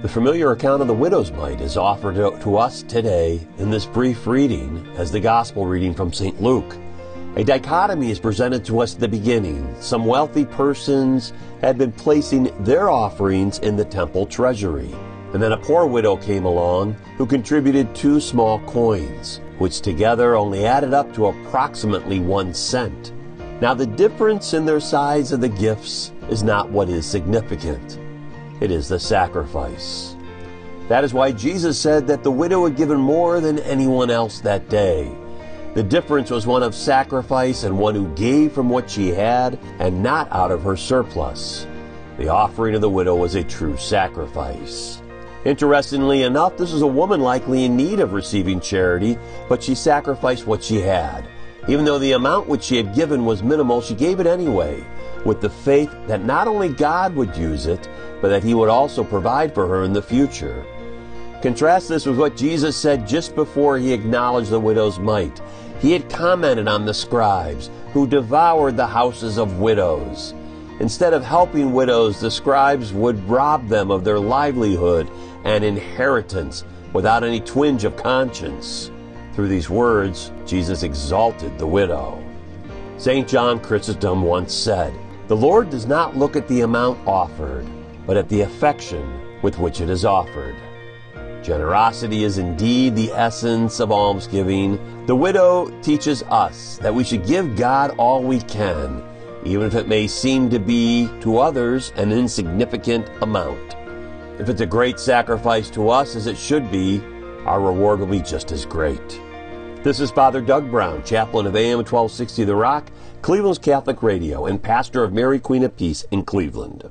The familiar account of the widow's mite is offered to us today in this brief reading as the gospel reading from St. Luke. A dichotomy is presented to us at the beginning. Some wealthy persons had been placing their offerings in the temple treasury. And then a poor widow came along who contributed two small coins, which together only added up to approximately one cent. Now, the difference in their size of the gifts is not what is significant it is the sacrifice. That is why Jesus said that the widow had given more than anyone else that day. The difference was one of sacrifice and one who gave from what she had and not out of her surplus. The offering of the widow was a true sacrifice. Interestingly enough, this was a woman likely in need of receiving charity, but she sacrificed what she had. Even though the amount which she had given was minimal, she gave it anyway, with the faith that not only God would use it, but that he would also provide for her in the future. Contrast this with what Jesus said just before he acknowledged the widow's mite. He had commented on the scribes who devoured the houses of widows. Instead of helping widows, the scribes would rob them of their livelihood and inheritance without any twinge of conscience. Through these words, Jesus exalted the widow. St. John Chrysostom once said, The Lord does not look at the amount offered, but at the affection with which it is offered. Generosity is indeed the essence of almsgiving. The widow teaches us that we should give God all we can, even if it may seem to be to others an insignificant amount. If it's a great sacrifice to us, as it should be, our reward will be just as great. This is Father Doug Brown, chaplain of AM 1260 The Rock, Cleveland's Catholic Radio, and pastor of Mary Queen of Peace in Cleveland.